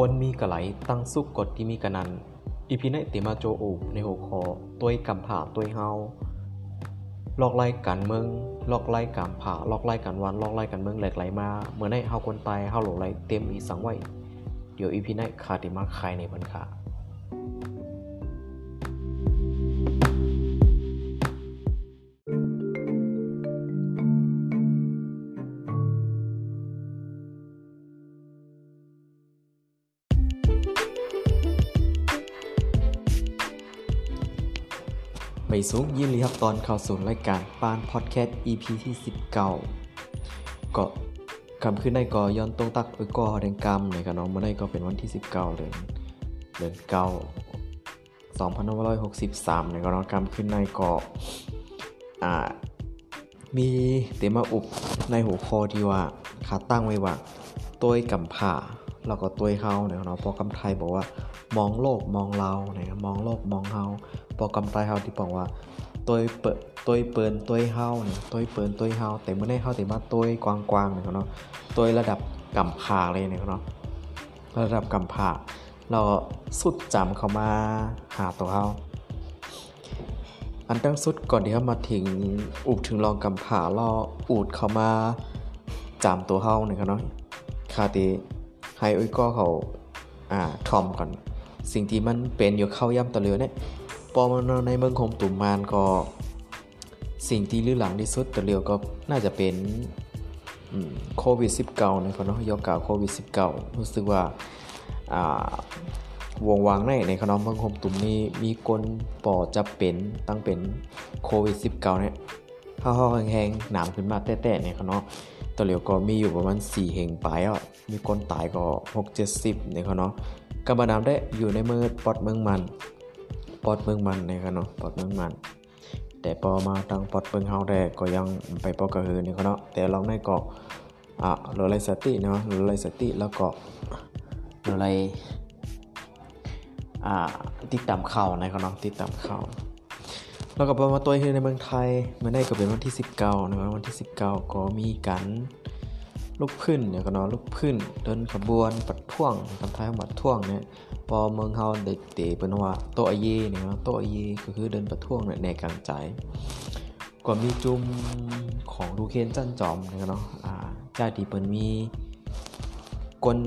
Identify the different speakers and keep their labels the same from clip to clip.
Speaker 1: กวนมีกะไหลตั้งสุกกดที่มีกะนันอีพีในเตมาโจโอในหัวคอตัวกำผ่าตัวเฮาลอกไล่กันเมืองลอกไล่กำผ่าลอกไล่กันวันลอกไล่กันเมืองแหลกไหลมาเมื่อในเฮาคนตายเฮาหลงไหลเต็มอีสังไว้ เดี๋ยวอีพีในคาติมาคายในบันคา ไม่สูงยินดีครับตอนเข้าสู่รายการปานพอดแคสต์ EP ที่19ก็คำขึ้นในก็ย้อนตรงตักเอ้ยก็แดงกรรมในกันน้องเมื่อได้ก็เป็นวันที่ 19เดือนเดือน9 2563ในกันน้องกรรมขึ้นในก็อ่ามีเตมาอุบในหัวข้อที่ว่าขาตั้งไว้ว่าตัวกำผ่าแล้วก็ตัวเฮาเนี่ยเนาะพอกำไทยบอกว่ามองโลกมองเราเนี่ยมองโลกมองเฮา ปอกำไตเฮาที่บอกว่าตัวเปิดตัวเปินตัวเฮาเนี่ยตัวเปินตัวเฮาแต่เมื่อได้เฮาแต่มาตัวกว้างๆเนี่ยเนาะตัวระดับกำพาเลยเนี่ยเนาะระดับกำพาเราสุดจำเขามาหาตัวเฮาอันตั้งสุดก่อนที่เขามาถึงอุบถึงรองกำผาล่ออูดเขามาจำตัวเฮาเนี่ยเนาะคาตีให้อุ้ยก็เขาอ่าทอมก่อน สิ่งที่มันเป็นอยู่เข้าย่ำตะเลือเนี่ย พอมาในเมืองคมตุ่มมานก็สิ่งที่ลือหลังที่สุดตะเลียวก็น่าจะเป็นโควิด -19 นะครับเนาะยอกล่าวโควิด -19 รู้สึกว่าวงวางในในขนมเมืองคมตุ่มนี้มีคนปอจะเป็นตั้งเป็นโควิด -19 เนี่ยห่อๆแห้งๆหนามขึ้นมาแต้ๆเนี่ยครับเนาะตะเลียวก็มีอยู่ประมาณ4เหงปลายอะมีคนตายก็ 6 70เนี่ยครับเนาะกำบานามได้อยู่ในเมืองปอดเมืองมัน ปอดเมืองมันนะครับเนาะปอดเมืองมัน แต่พอมาทางปอดเมืองเฮาได้ก็ยังไปปอกระหือนี่ครับเนาะแต่เราในก็อะเรไลสติเนาะเรไลสติแล้วก็เรไลอ่าติดตามข่าวนะครับเนาะติดตามข่าวแล้วก็พอมาตัวคือในเมืองไทยมันได้ก็เป็นวันที่ 19นะครับวันที่ 19 ก็มีการ ลุกขึ้นเนี่ยก็นาะลุกขึ้น เดินขบวนปัดท่วงทำท้ายปัดท่วงเนี่ยพอเมืองเฮาเด็กเตะเป็นว่าโตอเยเนี่ยโตอเยก็คือเดินปัดท่วงในกลางใจก็มีจุมของดูเคนจันจอมเนี่ยเนาะอ่าจ้าดีเปิ้นมีกล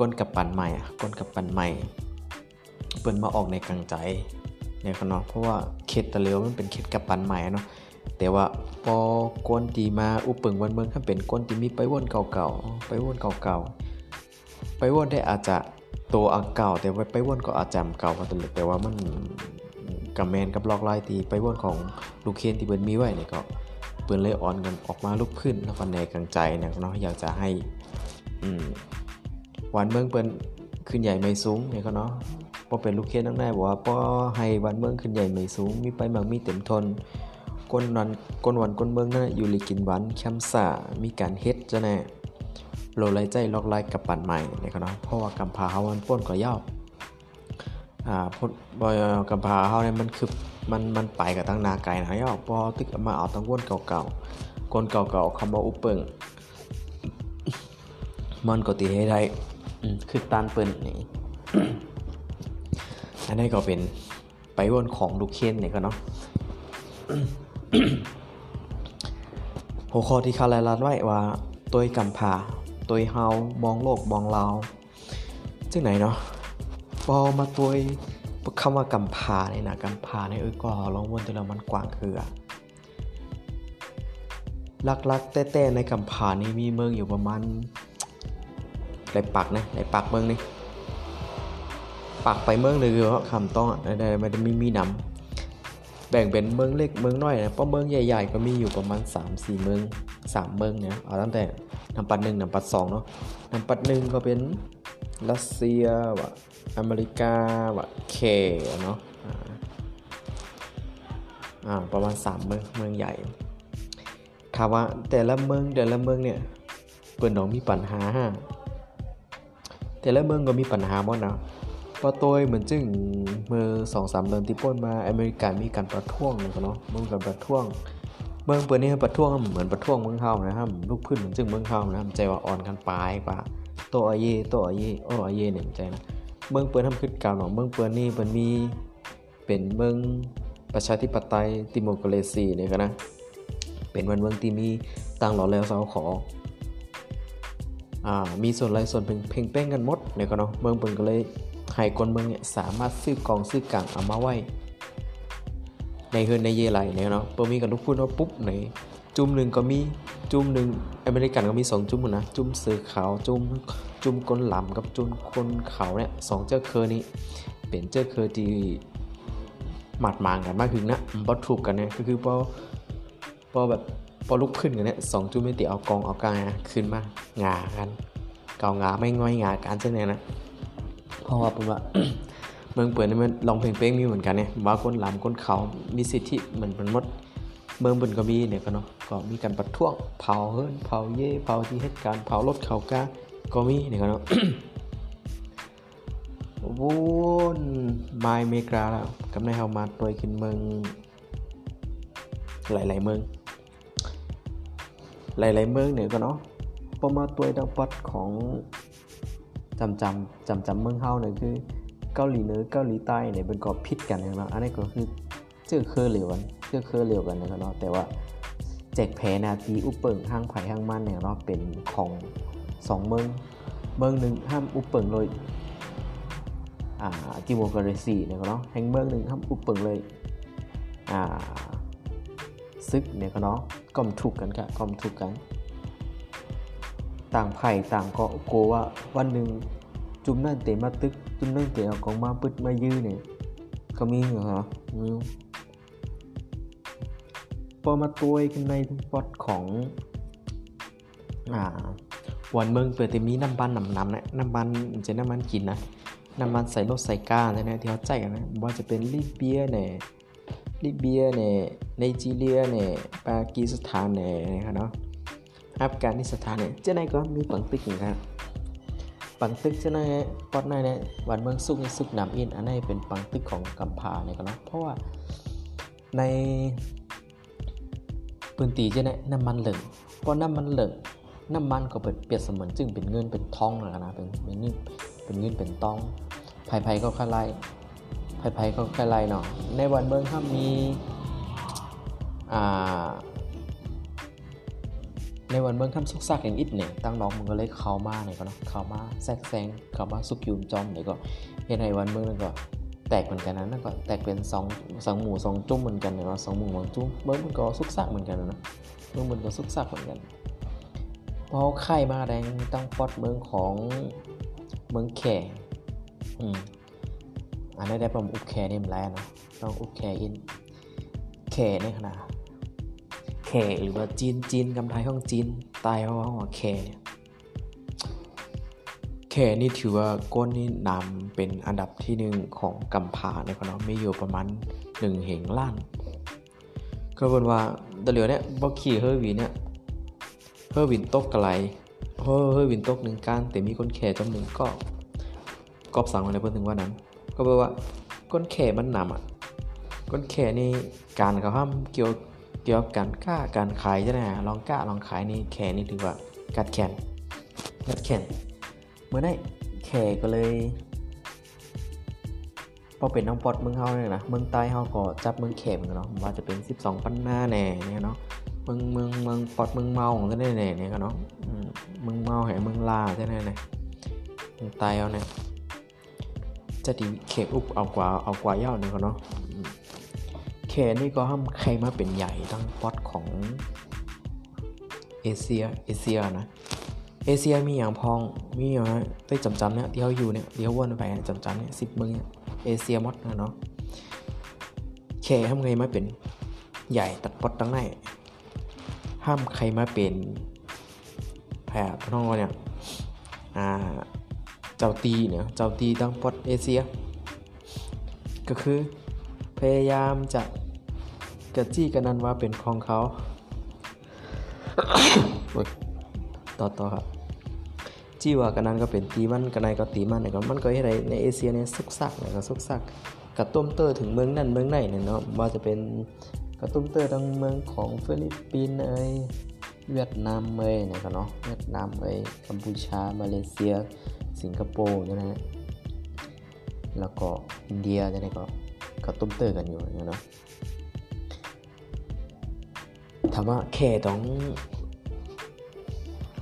Speaker 1: กลกับปันใหม่อะกลกับปันใหม่เปิ้นมาออกในกลางใจเนี่ยเนาะเพราะว่าเขตตะเลียวมันเป็นเขตกับปันใหม่เนาะ แต่ว่าพอกวนตีมาอุปึงวันเมืองถ้าเป็นกวนตีมีไปวนเก่าๆไปวนเก่าๆไปวนได้อาจจะตัวอังเก่า แต่ว่าไปวนก็อาจจำเก่าก็ตลอดแต่ว่ามันกับแมนกับลอกลายตีไปวนของลูกเคนที่เปิ้นมีไว้เนี่ยก็เปิ้นเลยออนกันออกมาลุกขึ้นแล้วก็ในกลางใจเนี่ยเนาะอยากจะให้อืมวันเมืองเปิ้นขึ้นใหญ่ไม่สูงเนี่ยก็เนาะพอเป็นลูกเคนทั้งแน่บอกว่าพอให้วันเมืองขึ้นใหญ่ไม่สูง มีไปมังมีเต็มทน ก้นวันก้นวันก้นเมืองนั่นอยู่ลิกินวันแคมซ่ามีการเฮ็ดจะแน่โลไลใจลอกไลกับปั่นใหม่นะครับเนาะเพราะว่ากำพาเฮามันป้นก็ยาวอ่าพดบอยกำพาเฮาเนี่ยมันคือมันมันไปกับตั้งนาไกลนะยาพอตึกมาเอาตั้งวนเก่าๆคนเก่าๆคำว่าอุปเปิงมันก็ตีให้ได้คือตานเปิ้นนี่อันนี้ก็เป็นไปวนของลูกเคนเนี่ยก็เนาะ หัวข้อที่คาไลลัดไว้ว่าตัวกำพาตัวเฮามองโลกมองเราจึงไหนเนาะพอมาตัวคำว่ากำพาเนี่ยนะกำพาเนี่ยเออก็ลองวนตัวเรามันกว้างคือลักๆแต่ๆในกำพานี่มีเมืองอยู่ประมาณไหลปักนะไหลปักเมืองนี่ปักไปเมืองเลยคือคำต้องได้ไม่ได้มีมีนำ แบ่งเป็นเมืองเล็กเมืองน้อยนะเพราะเมืองใหญ่ๆ ก็มีอยู่ประมาณ 3-4 เมือง 3 เมืองเนี่ยเอาตั้งแต่น้ำปัดหนึ่งน้ำปัดสองเนาะน้ำปัดหนึ่งก็เป็นรัสเซียวะอเมริกาวะเคเนาะอ่าประมาณ 3 เมืองเมืองใหญ่ถามว่าแต่ละเมืองแต่ละเมืองเนี่ยเปิดน้องมีปัญหาฮะแต่ละเมืองก็มีปัญหาหมดนะ พอตัวเหมือนจึงเมื่อสองสามเดือนที่พ้นมาอเมริกามีการประท้วงเลยเนาะเมืองการประท้วงเมืองเปิดนี่ประท้วงเหมือนประท้วงเมืองเฮานะครับลูกพื้นเหมือนจึงเมืองเฮานะครับใจว่าอ่อนกันปลายกว่าโตอเยโตอเยโออเยเนี่ยใจนะเมืองเปิ้นทำขึ้นกล่าวเนาะเมืองเปิ้นนี่เปิ้นมีเป็นเมืองประชาธิปไตยติโมกราซีเนี่ยก็นะเป็นวันเมืองที่มีต่างหล่อแล้วเสาขออ่ามีส่วนไรส่วนเพ่งเพ่งเป้งกันหมดเนี่ยก็เนาะเมืองเปิ้นก็เลย ให้คนเมืองเนี่ยสามารถซื้อกองซื้อกลางเอามาไว้ ในเฮือนในเยไรเนี่ยเนาะเปิมีกันทุกพูดว่าปุ๊บในจุ่มหนึ่งก็มีจุ่มหนึ่งอเมริกันก็มีสองจุ่มนะจุ่มเสือขาวจุ่มจุ่มก้นหลำกับจุ่มคนขาวเนี่ยสองเจ้าเคอนี้เป็นเจ้าเคอที่หมัดหมางกันมากถึงนะบอถูกกันเนี่ยก็คือพอพอแบบพอลุกขึ้นกันเนี่ยสองจุ่มไม่ติเอากองเอากางขึ้นมางากันเกางาไม่ง่อยงากันเช่นนี้นะ เพราะว่าเป็นว่าเมืองเปิดนี่มันลองเพลงเป้งมีเหมือนกันเนี่ยว่าคนหลำคนเขา มีสิทธิเหมือนมันมดเมืองบนก็มีเนี่ยก็เนาะก็มีการประท้วงเผาเฮิรนเผาเย่เผาที่เหตุการณ์เผารถเขากาก็มีเนี่ยก็เนาะวนมาอเมกาแล้วกำในเฮามาตัวขึ้นเมืองหลายๆเมืองหลายๆเมืองเนี่ยก็เนาะพอมาตัวดังปัดของ จำจำจำจำเมืองเฮาเนี่ยคือเกาหลีเหนือเกาหลีใต้เนี่ยเป็นก็พิษกันเนาะอันนี้ก็คือเจือเคอเหลวกันเจือเคอเหลวกันนะครับเนาะแต่ว่าแจกแพ้นาทีอุปเปิงห้างไผ่ห้างมันเนี่ยเนาะเป็นของสองเมืองเมืองหนึ่งห้ามอุปเปิงเลยอ่าติโมกรซีเนี่ยเนาะแห่งเมืองหนึ่งห้ามอุปเปิงเลยอ่าซึกเนี่ยก็เนาะก็มถูกกันกะก็มถูกกัน ต่างไผ่ต่างก็โกลัวว่าวันหนึ่งจุ่มนั่นเตะมาตึก จุ่มนั่นเตะเอาของมาปึดมายื้อเนี่ยก็มีเหรอมีพอมาตัวกันในปอดของอ่าวันเมืองเปิดแต่มีน้ำบันน้ำน้ำนะน้ำบันจะน้ำมันกินนะน้ำมันใส่รถใส่ก้าเนี่ยนะที่เขาใจกันนะว่าจะเป็นลิเบียเนี่ยลิเบียเนี่ยไนจีเรียเนี่ยปากีสถานเนี่ยนะครับเนาะ อัฟกานิสถานเนี่ยเจ้าไหนก็มีปังตึกเหมือนกันปังตึกเจ้าไหนปอดไหนเนี่ยวันเมืองซุกซุกน้ำอิน อันนี้เป็นปังตึกของกัมพาเนี่ยก็เนาะเพราะว่าในพื้นที่เจ้าไหนน้ำมันเหลืองพอน้ำมันเหลืองน้ำมันก็เปิดเปรียบเสมือนจึงเป็นเงินเป็นทองแล้วนะเป็นเป็นเงินเป็นเงินเป็นทองภายภายก็คลายภายภายก็คลายเนาะในวันเมืองถ้ามีอ่า ในวันเมืองคำสุกซักอย่างอิดเนี่ยตั้งน้องมันก็เลยเข้ามาเนี่ยก็เนาะเข้ามาแทรกแซงเข้ามาซุกยุมจอมเนี่ยก็เห็นในวันเมืองนั่นก็แตกเหมือนกันนะนั่นก็แตกเป็นสองสองหมู่สองจุ้มเหมือนกันเนาะสองหมู่สองจุ้มเมืองมันก็ซุกซักเหมือนกันนะเมืองมันก็ซุกซักเหมือนกันพราะไข่มาแดงตั้งปอดเมืองของเมืองแขอืมอันนี้ได้ประมาณอุกแคเนี่ยมันแล้วนะต้องอุกแคอินแขเนี่ยขนาด แขหรือว่าจีนจีนกำไทยของจีนตายเพราะว่าแขเนี่ยแขนี่ถือว่าก้นนี่นำเป็นอันดับที่หนึ่งของกัมพาในคณะไม่อยู่ประมาณหนึ่งเหงล้านก็เป็นว่าตะเหลือเนี่ยบอขี่เฮอร์วินเนี่ยเฮอร์วินตกกระไรเฮอร์เฮอร์วินตกหนึ่งการแต่มีคนแขจำหนึ่งก็กอบสั่งมาในเพิ่นถึงว่านั้น ก็แปลว่าก้นแขมันนำอะก้นแขนี่การเขาห้ามเกี่ยว กี่ยวกับการกล้าการขายใช่ไหมลองกล้าลองขายนี่แขนนี่ถือว่ากัดแขนกัดแขนเมื่อได้แขก็เลยพอเป็นน้องปอดเมืองเฮาเนี่ยนะเมืองใต้เฮาก็จับเมืองแขมกันเนาะว่าจะเป็น 12ปันหน้าแน่เนี่ยเนาะเมืองเมืองเมืองปอดเมืองเมาของท่านแน่เนี่ยเนาะเมืองเมาแห่เมืองลาใช่ไหมเนี่ยเมืองใต้เอาเนี่ยจะดีเขมอุบเอากว่าเอากว่าย้าเนี่ยเนาะ แคนี่ก็ห้ามใครมาเป็นใหญ่ทั้งพอดของเอเชียเอเชียนะเอเชียมีอย่างพองมีอย่างได้จำจำเนี่ยที่เขาอยู่เนี่ยที่เขาวนไปจำจำเนี่ยสิบเมืองเอเชียมดนะเนาะแคห้ามใครมาเป็นใหญ่ตัดปอดตั้งไหนห้ามใครมาเป็นแผ่พน้องเนี่ยอ่าเจ้าตีเนี่ยเจ้าตีตั้งปอดเอเชีย ก็คือพยายามจะ กระจี้กันนันว่าเป็นของเขาต่อต่อครับจี้ว่ากันนั้นก็เป็นตีมันกันไหนก็ตีมันเนี่ยก็มันก็ให้ไรในเอเชียเนี่ยซุกซักเนี่ยก็ซุกซักกระตุ้มเตอร์ถึงเมืองนั่นเมืองไหนเนี่ยเนาะว่าจะเป็นกระตุ้มเตอร์ทั้งเมืองของฟิลิปปินส์เอ้ยเวียดนามเอ้ยนะครับเนาะเวียดนามเอ้ยกัมพูชามาเลเซีย สิงคโปร์นะฮะแล้วก็อินเดียจะได้ก็ก็ตุ้มเตอร์กันอยู่เนาะ ถามว่าแค่ต้อง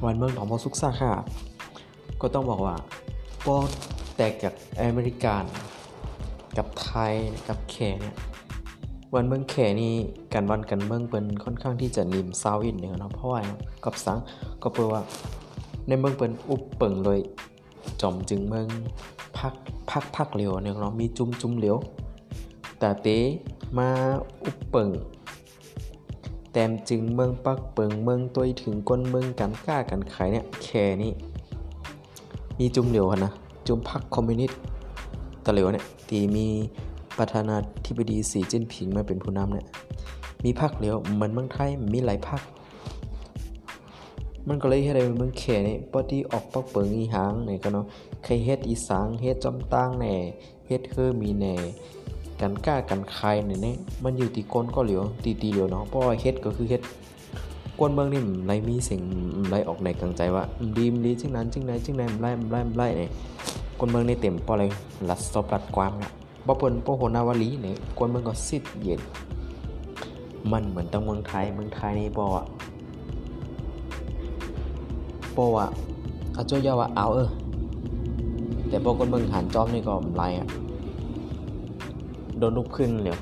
Speaker 1: วันเมืองของพอสุกซาค่ะ ก็ต้องบอกว่าปอแตกจากอเมริกันกับไทยกับแขเนี่ยวันเมืองแขนี่กันวันกันเมืองเป็นค่อนข้างที่จะนิมซาวอินเนี่ยเนาะเพราะว่ากับสังก็เปลว่าในเมืองเป็นอุปเปิงเลยจอมจึงเมืองพักพักพักเหลียวเนี่ยเนาะมีจุ่มจุ่มเหลียวแต่เตมาอุปเปิง แต้มจึงเมืองปักเปิงเมืองตัวถึงก้นเมืองกันกล้ากันขายเนี่ยแค่นี้มีจุ่มเหลียวนะจุ่มพักคอมมิวนิสต์ตะเหลียวเนี่ยตีมีประธานาธิบดีสีจิ้นผิงมาเป็นผู้นำเนี่ยมีพักเหลียวเหมือนเมืองไทยมีหลายพักมันก็เลยให้ได้เมืองแข่นี่ปอที่ออกปักเปิงอีหางเนี่ยก็เนาะใครเฮ็ดอีสางเฮ็ดจอมตั้งแน่เฮ็ดเฮอมีแน่ กันกล้ากันคายเนี่ยนี่มันอยู่ที่ก้นก็เหลียวตีตีเหลียวเนาะเพราะเฮ็ดก็คือเฮ็ดก้นเมืองนี่ไรมีสิ่งไรออกในกลางใจว่าดีมดีจึงนั้นจึงไหนจึงไหนไรไรไรเนี่ยก้นเมืองนี่เต็มเพราะอะไรลัดซอบลัดความเนี่ยบ่เปิ้นบ่โหนาวลีเนี่ยก้นเมืองก็ซิดเย็นมันเหมือนตังเมืองไทยเมืองไทยนี่บ่อะปอะอาโจยาว่าเอาเออแต่พอคนเมืองหันจอมนี่ก็ไรอะ โดนลุกขึ้นเดี๋ยว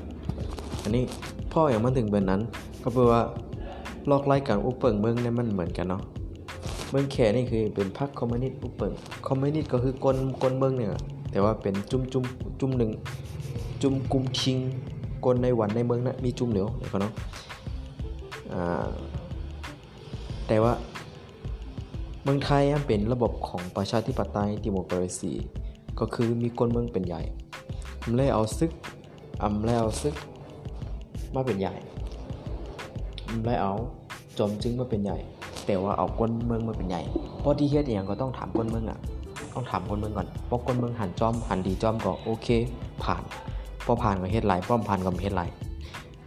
Speaker 1: อันนี้พ่ออย่างมันถึงเบนนั้น ก็แปลว่าลอกไล่กับอุปเปิงเมืองนี่มันเหมือนกันเนาะเมืองแขนี่คือเป็นพรรคคอมมิวนิสต์อุปเปิงคอมมิวนิสต์ก็คือกลกลเมืองเนี่ยแต่ว่าเป็นจุ่มจุ่มจุ่มหนึ่งจุ่มกุมคิงกลในวันในเมืองนะมีจุ่มเหลียวเดี๋ยวเนาะแต่ว่าเมืองไทยเป็นระบบของประชาธิปไตยดิโมคราซีก็คือมีคนเมืองเป็นใหญ่อำเลยเอาซึก อำเลยเอาซึกมาเป็นใหญ่อำเลยเอาจอมจึงมาเป็นใหญ่ แต่ว่าเอาคนเมืองมาเป็นใหญ่เพราะที่เฮ็ดอย่างก็ต้องถามคนเมืองอะ ต้องถามคนเมืองก่อนเพราะคนเมืองหันจอมหันดีจอมก็โอเค ผ่านพอผ่านก็เฮ็ดไหลป้อมผ่านก็เฮ็ดไหล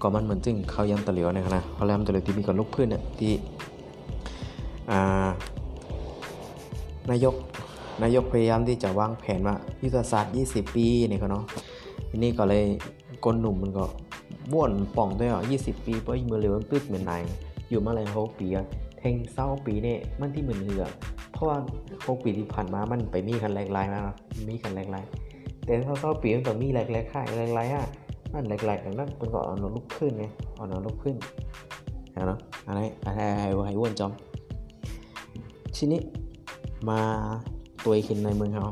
Speaker 1: ก็มันเหมือนจึงเขายังตะเหลียวนะครับนะเขาแลมตะเหลียวที่มีก่อนลูกพื้นเนี่ยที่นายกนายกพยายามที่จะวางแผนว่ายุทธศาสตร์ 20 ปีนี่ก็เนาะทีนี้ก็เลย กนหนุ่มมันก็บ้วนป่องด้วยอะ20ปีเพราะมือเร็วตืดเหมือนนายอยู่มาเลยหกปีอะทงเศร้าปีเนี่ยมันที่เหมือนเหือเพราะว่าหกปีที่ผ่านมามันไปมีกันแรงไรมามีกันแรงไรแต่ถ้าเศร้าปีมันต้องมีแรงแรงค่ายแรงไรอะนั่นแรงไรแต่นั่นเป็นก็เอาหนลุกขึ้นไงเอาหนลุกขึ้นเนาะอะไรอะไรให้อ้วนจอมทีนี้มาตัวขึ้นในเมืองเขา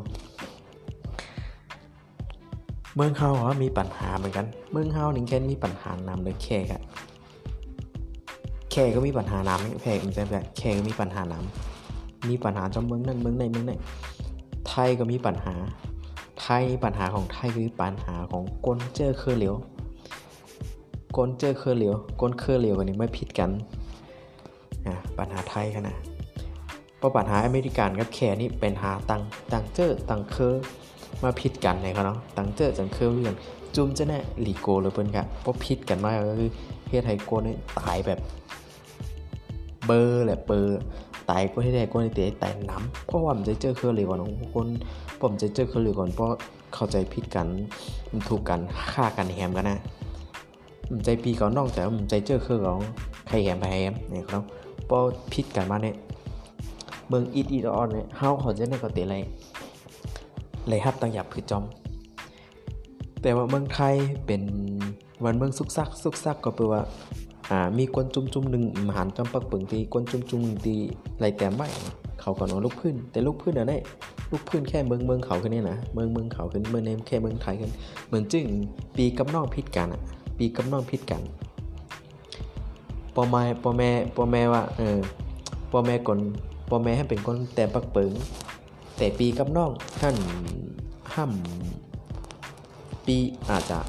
Speaker 1: เมืองเขาเหรอมีปัญหาเหมือนกัน เมืองเขาหนึ่งแค่มีปัญหานำเลยแค่กันแค่ก็มีปัญหาน้ำแค่ก็ใช่ไหมแค่ก็มีปัญหาน้ำมีปัญหาจอมเมืองนั่นเมืองในเมืองในไทยก็มีปัญหา ไทยปัญหาของไทยคือปัญหาของกลเจอเคอเหลียวกลเจอเคอเหลียวกลเคอเหลียวกันนี้ไม่ผิดกันปัญหาไทยขนาดเพราะปัญหาอเมริกันกับแคนี่เป็นหาตังตังเจอตังเคอ มาพิดกันเลยครับเนาะตังเจอตังเคอเรื่องจุ่มจะแน่ลีโกเลยเพิ่นกันเพราะพิดกันมากก็คือเฮ็ดให้โกนี่ตายแบบ เบอร์แหละเบอร์ตายก็ให้ได้ก็ให้เตะตายน้ำเพราะว่าผมจะเจอเคอเลยก่อนคนผมจะเจอเคอเลยก่อนเพราะเข้าใจผิดกันมันถูกกันฆ่ากันแฮมกันนะผมใจปีก่อนนอกแต่ผมใจเจอเคอของใครแฮมไปแฮมเนี่ยครับเพราะผิดกันมาเนี่ยเมืองอีดอีดออนเนี่ยเฮาเขาจะได้ก็เตะไร เลยฮับตั้งหยับคือจอม แต่ว่าเมืองไทยเป็นวันเมืองสุกซักสุกซักก็แปลว่าอ่ามีกวนจุ่มจุมหนึ่งมหันจำปักเปิงตีกวนจุ่มจุ่มตีไรแต่ไม่เขาก็นอนลูกพื้น แต่ลูกพื้นอะไรลูกพื้นแค่เมืองเมืองเขาขึ้นนี่นะเมืองเมืองเขาขึ้นเมืองเนมแค่เมืองไทยขึ้นเหมือนจึงปีกับน้องพิษกันอะปีกับน้องพิษกันปอม่ปอแม่ปอแม่ว่าเออปอแม่กนพอแม่ให้เป็นคนแต่ปักเปิง แต่ปีกับน้องท่านห้ามปีอาจจะ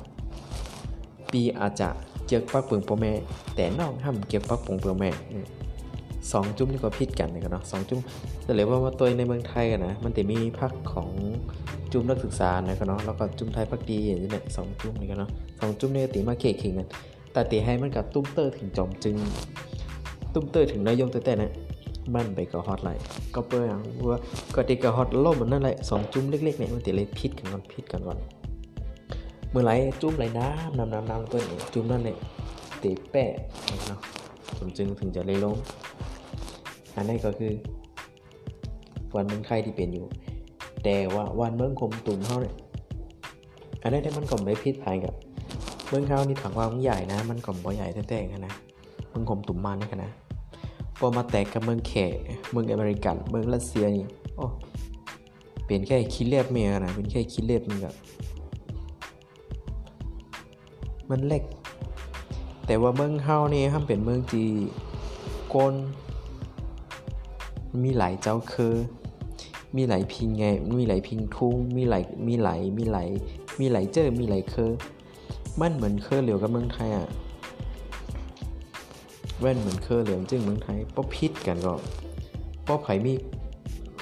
Speaker 1: ปีอาจจะเกี่ยวปักเปิงพ่อแม่ แต่น้องห้ามเกี่ยวปักเปิงพ่อแม่สองจุ้มนี่ก็พิดกันนะครับเนาะสองจุ้มแต่เลยว่าว่าตัวในเมืองไทยกันนะมันจะมีพักของจุ้มนักศึกษานะครับเนาะแล้วก็จุ้มไทยพักดีอย่างนี้เนี่ยสองจุ้มนี่กันเนาะสองจุ้มนี่ตีมาเขกขิงกันแต่ตีให้มันกับตุ้มเตอร์ถึงจอมจึง ตุ้มเตอร์ถึงนายกแต่แต่นะ มันไปก็ฮอตไลน์ก็เปิ้งว่าก็ติก็ฮอตล่มมันนั่นแหละสองจุ้มเล็กๆเนี่ยมันติเลยพิษกันก่อนพิษกันก่อนเมื่อไรจุ้มไหลน้ำน้ำน้ำน้ำเปิ้จุ้มนั่นเนี่ยเตะแปะเนาะผมจึงถึงจะเลยลงอันนี้ก็คือวันเมืองไทยที่เป็นอยู่ แต่ว่าวันเมืองคมตุ่มเขาเนี่ยอันนี้ได้มันก็ไม่พิษภัยกับเมืองเขานี่ถังว่ามันใหญ่นะ มันก็บ่ใหญ่แท้ๆกันนะเมืองคมตุ่มมันนี่นะ พอมาแตกกับเมืองแขเมืองอเมริกัน เมืองรัสเซียนี่โอ้เป็นแค่คิดเลียบเมียนะเป็นแค่คิดเลียบมันก็มันเล็ก แต่ว่าเมืองเฮานี่ห้ามเป็นเมืองจีโกนมีหลายเจ้าคือ มีหลายพิงไง มีหลายพิงทุ่ง มีหลายมีหลายมีหลายมีหลายเจอมีหลายเคอมันเหมือนเคอเหลียวกับเมืองไทยอะ แว่นเหมือนเคอเหลียวจึงเมืองไทยป้อพิษกันก็ป้อไผ่มี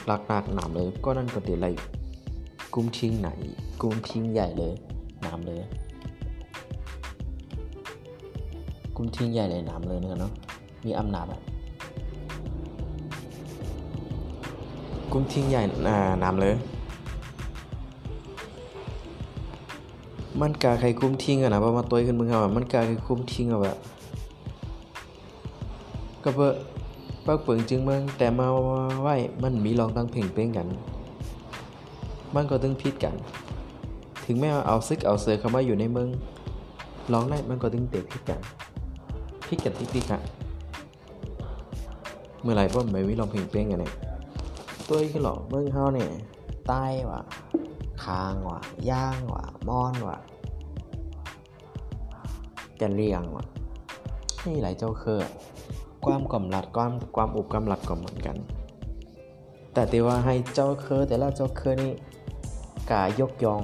Speaker 1: หลักหนักหนามเลย ก็นั่นก็เดี๋ยวอะไรกุ้มทิ้งไหนกุ้มทิ้งใหญ่เลยหนามเลย กุ้มทิ้งใหญ่เลยหนามเลยเนาะมีอำนาจอะกุ้งทิ้งใหญ่อ่านำเลยมันกาใครกุ้มทิ้งอะนะพอมาตัวขึ้นมึงเอามันกาใครกุ้มทิ้งอะแบบ ก็เพื่อปักเปิงจึงมึงแต่มาไหวมันมีลองตั้งเพ่งเป้งกัน มันก็ตึงพิดกัน ถึงแม้ว่าเอาซึกเอาเสือเข้ามาอยู่ในเมืองร้องได้มันก็ตึงเตะพิดกันพิดกันที่พิดกันเมื่อไหร่พ่อไม่วิลองเพ่งเป้งกันเนี่ย tôi cái lọ mương hao này tai và khang và giang và mon và จะแกนเรียงว่ะนี่หลายเจ้าเคอ ความกำลัดความความอุบกำลัดก็เหมือนกัน แต่ที่ว่าให้เจ้าเคอแต่ละเจ้าเคอนี่กายกยอง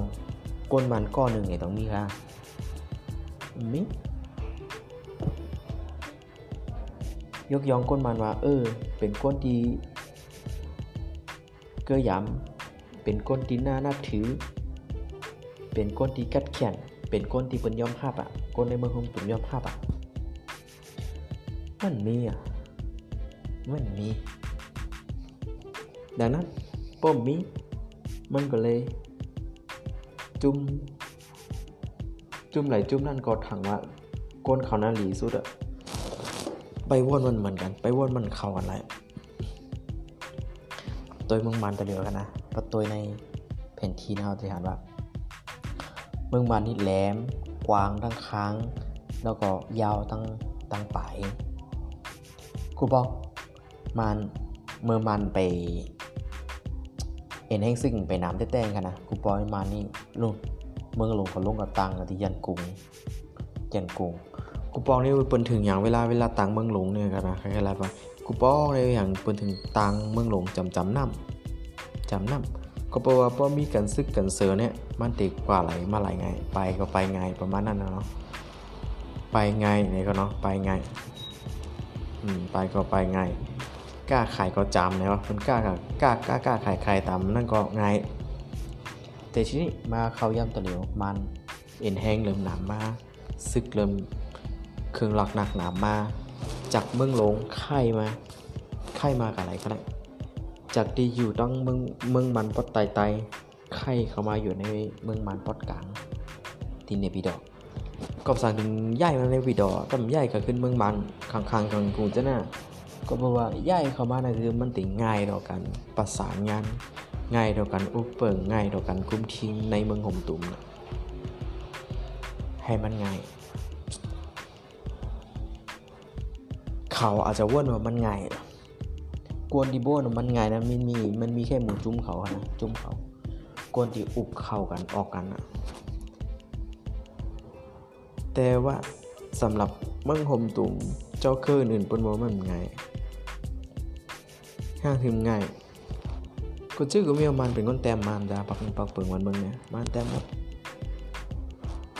Speaker 1: ก้นมันก้อนหนึ่งไงต้องมีค่ะมิยกยองก้นมันว่า เออ เป็นก้นที่เกยย้ำเป็นก้นที่น่านับถือ เป็นก้นที่กัดแขนเป็นก้นที่เป็นยอมภาพอะก้นในเมืองของตุ่มยอมภาพอะ มันมีอะมันมี ดังนั้นป้อมมีมันก็เลย จุ่มจุ่มไหลจุ่มนั่นก็ถังว่าก้นเขาหน้าหลีสุดอะไปว่นมันเหมือนกัน ไปว่นมันเข้ากันไรตัวเมืองมันตัวเดียวกันนะเพราะตัวในแผนที่เราจะเห็นว่า เมืองมันนี่แหลมกว้างทั้งค้าง แล้วก็ยาวตั้งตั้งปลาย กูบอกมันเมื่อมันไปเอ็นแห้งซึ่งไปน้ำแต้งกันนะกูปอยมันนี่ลุงเมืองหลวงกับลุงกับตังที่ยันกุงยันกุงกูปองนี่เปินถึงอย่างเวลาเวลาตังเมืองหลวงเนี่ยกันนะคล้ายๆว่ากูปองในอย่างเปินถึงตังเมืองหลวงจำจำน้ำจำน้ำก็เพราะว่าพอมีกันซึกกันเสือเนี่ยมันติกว่าไหลมาไหลไง ไปก็ไปไงประมาณนั้นเนาะไปไงนี่ก็เนาะไปไง อืมไปก็ไปไงกล้าขายก็จำนะว่ามันกล้ากล้ากล้ากล้าขายขายตามนั่นก็ไง แต่ทีนี้มาเข้าย่ำตะเหลียวมันเอ็นแห้งเริ่มหนามมาซึกเริ่มเครื่องหลักหนักหนามมาจากเมืองหลงไข่มาไข่มากับอะไรก็ได้จากที่อยู่ต้องเมืองเมืองมันปอดไตไตไข่เข้ามาอยู่ในเมืองมันปอดกลางที่เนปิดอก ก็สั่งถึงย่ายมาในวิดอแต่ย่ายก็ขึ้นเมืองมันข้างๆกันกูจะน่าก็เพราะว่าย่ายเข้ามานะคือมันติง่ายต่อกันประสานงานง่ายต่อกันอุปเปิงง่ายต่อกันคุ้มทิ้งในเมืองห่มตุ่มให้มันง่าย เขาอาจจะว่นว่ามันง่ายกวนดีโบนมันง่ายนะมันมีมันมีแค่หมูจุ้มเขานะจุ้มเขากวนที่อุบเข้ากันออกกันอะ แต่ว่าสำหรับเมืองหมตุ่มเจ้าเคออื่นปนว่มันง่ายห้างถึงง่ายกูชื่อก็มีมันเป็นคนแต้มมันจ้าปักปักเปิงวันเมืองเนี่ยมันแต้มหมด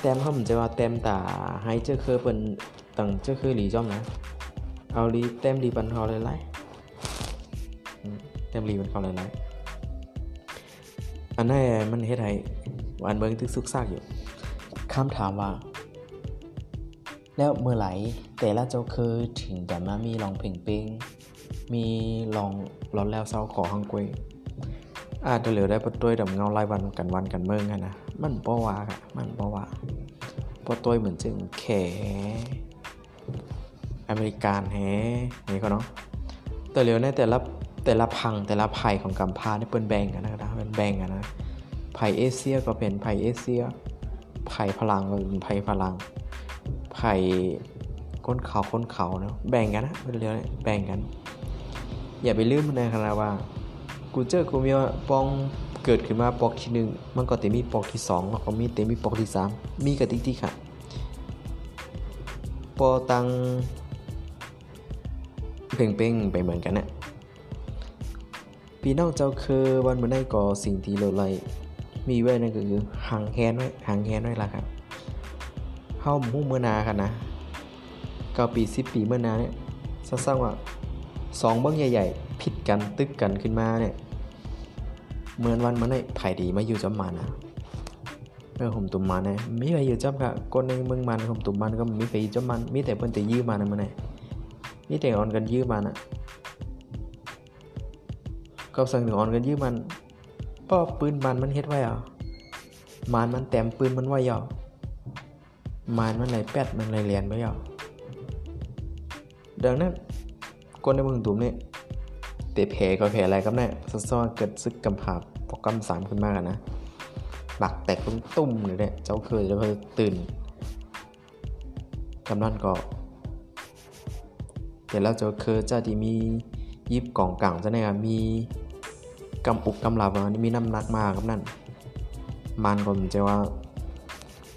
Speaker 1: แต้มเขามันจะว่าแต้มตาให้เจ้าเคอเป็นตั้งเจ้าเคอหลีจอมนะเอาลีแต้มลีบันเขาเลยไล่แต้มลีบันเขาเลยไล่อันนั้นมันเฮ็ดให้วันเมืองทึกซุกซากอยู่คำถามว่า แล้วเมื่อไหร่แต่ละเจ้าเคยถึงแต่มามีลองเพ่งเป้งมีลองร้อนแล้วเศร้าขอหังกวยอาจจะเหลือได้ปตัวดำเงารายวันกันวันกันเมืองนะมันป้ว่าค่ะมันป้ว่าปตัวเหมือนจึงแขอเมริกันแฮนี่ก็เนาะแต่เหลียวในแต่ละแต่ละพังแต่ละภัยของกัมพาเนี่เป็นแบ่งกันนะครับเป็นแบ่งกันนะภัยเอเชียก็เป็นภัยเอเชียภัยพลังก็เป็นภัยพลัง ภัยก้นเขาก้นเขาเนาะแบ่งกันนะเป็นเรื่องแบ่งกัน อย่าไปลืมนะครับว่า กูเจอกูมีว่าปองเกิดขึ้นมาปอกที่หนึ่งมันก็เต็มีปอกที่สองแล้วก็มีเต็มีปอกที่สามมีกระติกที่ค่ะปอตังเป่งเป่งไปเหมือนกันนะพี่น้องเจ้าคือวันเมื่อได้ก่อสิ่งที่เราไลมีไว้นั่นก็คือหางแคนไว้หางแคนไว้ละครับ เข้ามุ่งเมื่อนาค่ะนะเก้าปีสิบปีเมื่อนาเนี่ยสร้างว่าสองเบื้องใหญ่ ๆ ผิดกันตึกกันขึ้นมาเนี่ยเหมือนวันมันไอ้ไผ่ดีมาอยู่จำมันนะเออผมตุ่มมันเนี่ยมีใครอยู่จำค่ะคนในเมืองมันผมตุ่มมันก็มีใครจำมันมีแต่เพิ่นแต่ยื้อมานะมันเนี่ยมีแต่ออนกันยื้อมันอะก็สั่งถึงออนกันยื้อมันป้อปืนมันมันเฮ็ดไว้อะมันมันแต้มปืนมันไว้ย่อ มันมันไหลแปดมันไหลเลียนไปย่อดังนั้นคนในเมืองตุ่มเนี่ยเตะแผลก็แผลอะไรครับเนี่ยซ้อนเกิดซึกกำผาปกกำสามขึ้นมากนะหลักแตกตุ้มตุ้มเลยเนี่ยเจ้าเคยจะเคยตื่นกำนันก็แต่แล้วเจ้าเคยจะที่มียิบกล่องกลางจะเนี่ยมีกำปุกกำลับมีน้ำหนักมากครับนั่นมันก็เหมันจะว่า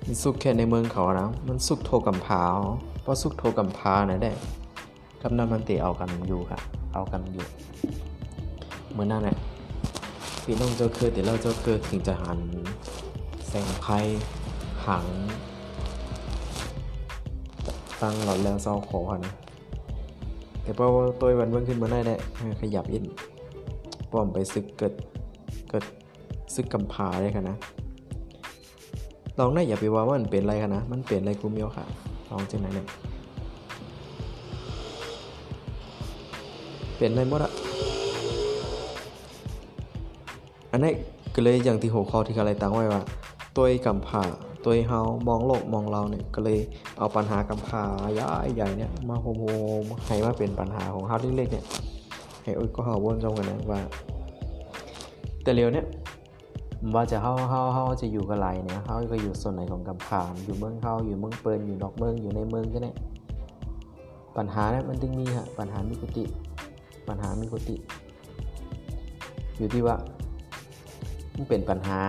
Speaker 1: มันสุกแค่ในเมืองเขานะมันสุกโทกำพาเพราะสุกโทกำพาเนี่ยได้กำนันมันตะเอากันอยู่ค่ะ เอากันอยู่เมื่อนั้นแหละพี่น้องเจ้าเคือแต่เราเจ้าเคือถึงจะหันแสงไพ่หัง ตั้งหลอดแล้วเศร้าขอนะแต่พอตัววันเมื่อขึ้นมาได้แหละขยับยินป้อมไปซึกเกิดเกิดซึกกำพาได้ค่ะนะ ลองได้อย่าไปว่ามันเป็นอะไรค่ะนะ มันเปลี่ยนอะไรกูเมียวค่ะ ลองจังไหนเนี่ยเปลี่ยนอะไรหมดอะอันนี้ก็เลยอย่างที่หัวข้อที่อะไรตั้งไว้ว่า ตัวกำพาตัวเฮามองโลกมองเราเนี่ยก็เลยเอาปัญหากำพาใหญ่ใหญ่เนี่ยมาโฮโมให้มาเป็นปัญหาของเฮาเล็กๆเนี่ยให้อุ้ยก็เฮาวนจงกันนะว่า แต่เร็วเนี่ย ว่าจะเฮาเฮาเฮาจะอยู่กับไรเนี่ยเฮาก็อยู่ส่วนไหนของกำพาอยู่เมืองเฮาอยู่เมืองเปิลอยู่นอกเมืองอยู่ในเมืองก็เนี่ยปัญหาเนี่ยมันถึงมีฮะปัญหามีกุติปัญหามีกุติอยู่ที่ว่ามันเป็นปัญหา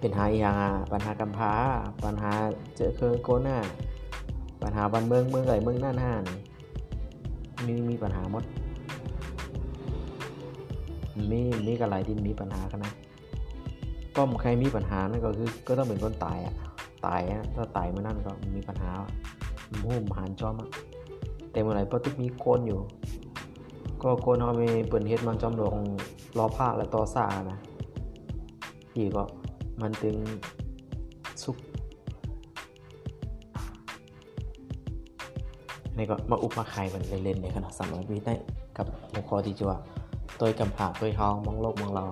Speaker 1: เป็นหาอย่างปัญหากำพาปัญหาเจอเคอโกน่าปัญหาบ้านเมืองเมืองไหนเมืองหน้าหน้านี่มีมีปัญหาหมดมีมีกับหลายดินมีปัญหากันนะ ป้อมใครมีปัญหานั่นก็คือก็ต้องเป็นคนตายอะตายอะถ้าตายเมื่อนั่นก็มีปัญหาหุ่มหันจอมอะแต่เมื่อไหร่ปตุกมีโกนอยู่ ก็โกนเอาไปเปิดเฮ็ดมันจอมหลงรอผ้าและต่อซานะพี่ก็มันตึงสุกนี่ก็มาอุปมาไข่มันเล่นๆในขณะสำหรับวิได้กับหัวข้อที่จะว่า ตัวกำผาตัวเฮามองโลกมองเรา